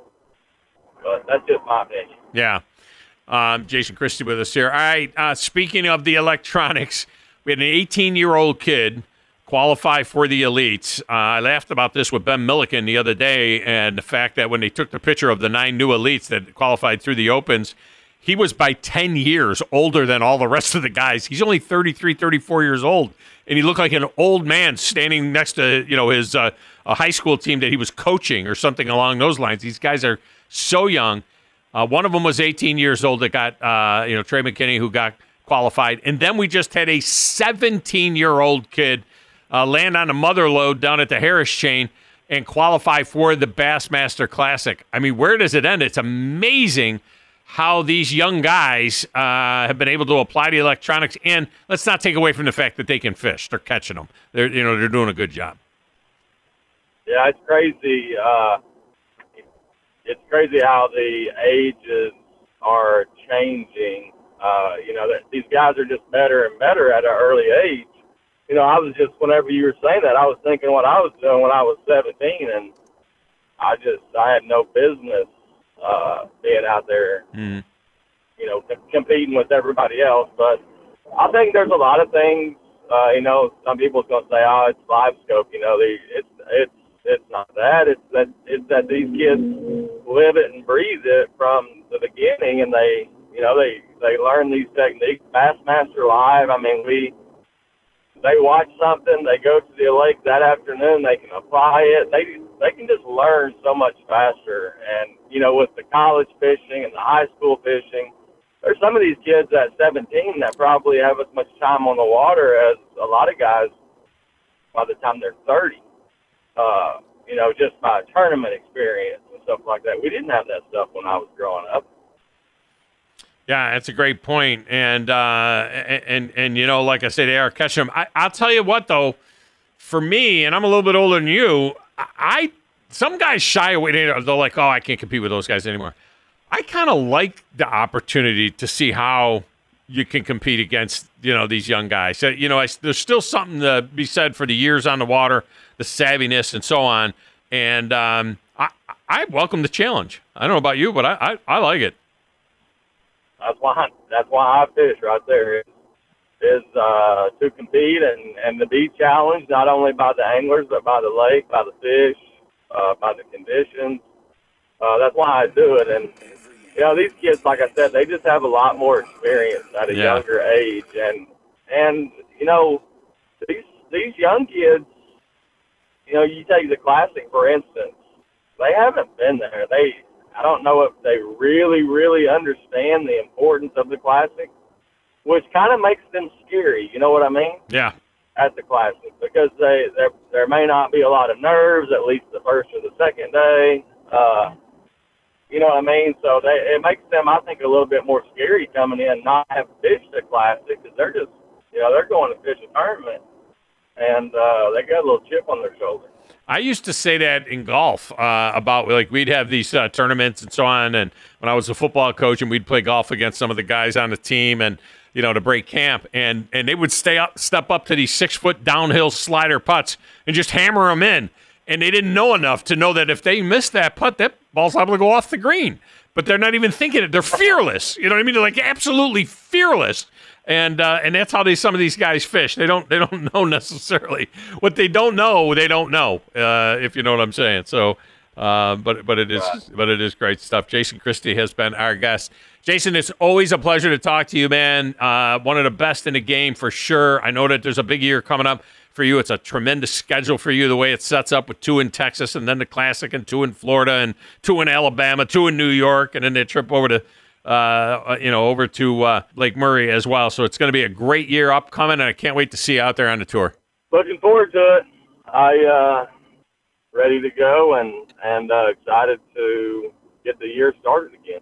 but that's just my opinion. Yeah. Um, Jason Christie with us here. All right. Uh, speaking of the electronics, we had an 18 year old kid qualify for the elites. Uh, I laughed about this with Ben Milliken the other day, and the fact that when they took the picture of the nine new elites that qualified through the opens, he was by 10 years older than all the rest of the guys. He's only 33, 34 years old, and he looked like an old man standing next to you know his uh, a high school team that he was coaching or something along those lines. These guys are so young. Uh, one of them was 18 years old that got, uh, you know, Trey McKinney, who got qualified. And then we just had a 17 year old kid uh, land on a mother load down at the Harris chain and qualify for the Bassmaster Classic. I mean, where does it end? It's amazing how these young guys uh, have been able to apply the electronics. And let's not take away from the fact that they can fish; they're catching them. They're you know they're doing a good job. Yeah, it's crazy. Uh, it's crazy how the ages are changing. Uh, you know, that these guys are just better and better at an early age. You know, I was just whenever you were saying that, I was thinking what I was doing when I was 17, and I just I had no business uh, being out there. Mm. You know, c- competing with everybody else. But I think there's a lot of things. Uh, you know, some people's gonna say, "Oh, it's live scope." You know, the it's it's it's not that. It's that it's that these kids live it and breathe it from the beginning, and they, you know, they they learn these techniques. Bassmaster Live. I mean, we they watch something, they go to the lake that afternoon, they can apply it. They they can just learn so much faster. And you know, with the college fishing and the high school fishing, there's some of these kids at 17 that probably have as much time on the water as a lot of guys by the time they're 30 uh, you know, just by tournament experience and stuff like that. We didn't have that stuff when I was growing up. Yeah, that's a great. And uh, and and you know, like I said, AR Ketchum. I, I'll tell you what though, for me, and I'm a little bit older than you. I some guys shy away. They're like, oh, I can't compete with those guys anymore. I kind of like the opportunity to see how you can compete against you know these young guys. So, you know, I, there's still something to be said for the years on the water, the savviness, and so on. And um, I, I welcome the challenge. I don't know about you, but I, I, I like it. That's why that's why I fish right there. Is, uh, to compete and and to be challenged not only by the anglers but by the lake, by the fish, uh, by the conditions. Uh, that's why I do it. And you know, these kids, like I said, they just have a lot more experience at a Yeah. younger age, and and you know, these these young kids, you know, you take the classic for instance, they haven't been there. They, I don't know if they really, really understand the importance of the classic, which kind of makes them scary. You know what I mean? Yeah. At the classic, because they there there may not be a lot of nerves at least the first or the second day. Uh, You know what I mean? So they, it makes them, I think, a little bit more scary coming in, not have fished the classic because they're just, you know, they're going to fish a tournament, and uh, they got a little chip on their shoulder. I used to say that in golf uh, about like we'd have these uh, tournaments and so on, and when I was a football coach and we'd play golf against some of the guys on the team and you know to break camp and and they would stay up step up to these six foot downhill slider putts and just hammer them in, and they didn't know enough to know that if they missed that putt, that ball's liable to go off the green. But they're not even thinking it. They're fearless. You know what I mean? They're like absolutely fearless and uh, and that's how they some of these guys fish. They don't they don't <laughs> know necessarily what they don't know. They don't know uh, if you know what I'm saying. So, uh, but but it is but it is great stuff. Jason Christie has been our guest. Jason, it's always a pleasure to talk to you, man. Uh, one of the best in the game for sure. I know that there's a big year coming up for you. It's a tremendous schedule for you, the way it sets up with two in Texas and then the Classic and two in Florida and two in Alabama, two in New York, and then they trip over to uh, you know, over to uh, Lake Murray as well. So it's going to be a great year upcoming, and I can't wait to see you out there on the tour. Looking forward to it. I uh, ready to go and and uh, excited to get the year started again.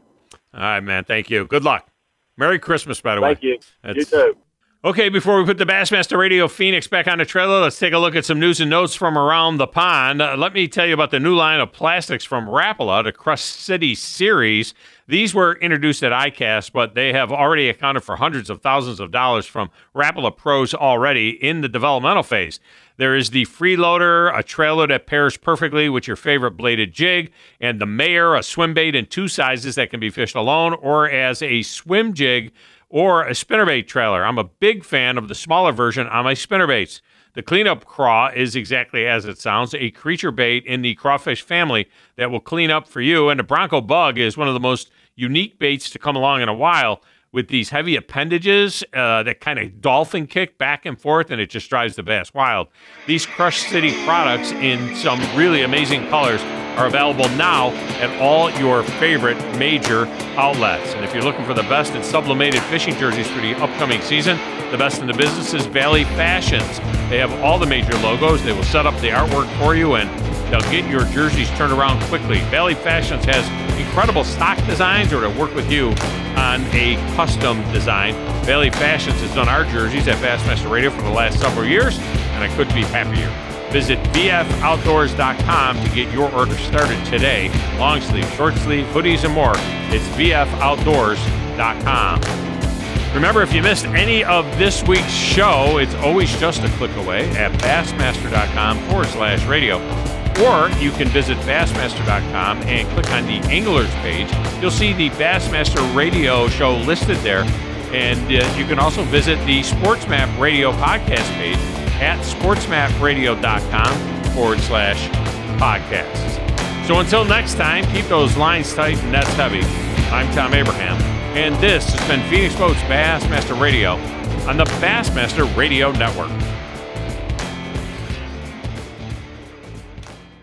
All right, man. Thank you. Good luck. Merry Christmas, by the Thank way. Thank you. That's, you too. Okay, before we put the Bassmaster Radio Phoenix back on the trailer, let's take a look at some news and notes from around the pond. Uh, let me tell you about the new line of plastics from Rapala, the Crush City series. These were introduced at ICAST, but they have already accounted for hundreds of thousands of dollars from Rapala pros already in the developmental phase. There is the freeloader, a trailer that pairs perfectly with your favorite bladed jig, and the Mayor, a swim bait in two sizes that can be fished alone or as a swim jig or a spinnerbait trailer. I'm a big fan of the smaller version on my spinnerbaits. The cleanup craw is exactly as it sounds, a creature bait in the crawfish family that will clean up for you. And the Bronco Bug is one of the most unique baits to come along in a while with these heavy appendages uh, that kind of dolphin kick back and forth, and it just drives the bass wild. These Crush City products in some really amazing colors are available now at all your favorite major outlets. And if you're looking for the best in sublimated fishing jerseys for the upcoming season, the best in the business is Valley Fashions. They have all the major logos. They will set up the artwork for you and they'll get your jerseys turned around quickly. Valley Fashions has incredible stock designs or to work with you on a custom design. Valley Fashions has done our jerseys at Bassmaster Radio for the last several years, and I couldn't be happier. Visit VFOutdoors.com to get your order started today. Long sleeve, short sleeve, hoodies, and more. It's VFOutdoors.com. Remember, if you missed any of this week's show, it's always just a click away at Bassmaster.com forward slash radio. Or you can visit Bassmaster.com and click on the Anglers page. You'll see the Bassmaster radio show listed there. And uh, you can also visit the SportsMap radio podcast page at sportsmapradio.com forward slash podcasts. So until next time, keep those lines tight and nets heavy. I'm Thom Abraham, and this has been Phoenix Boats Bassmaster Radio on the Bassmaster Radio Network.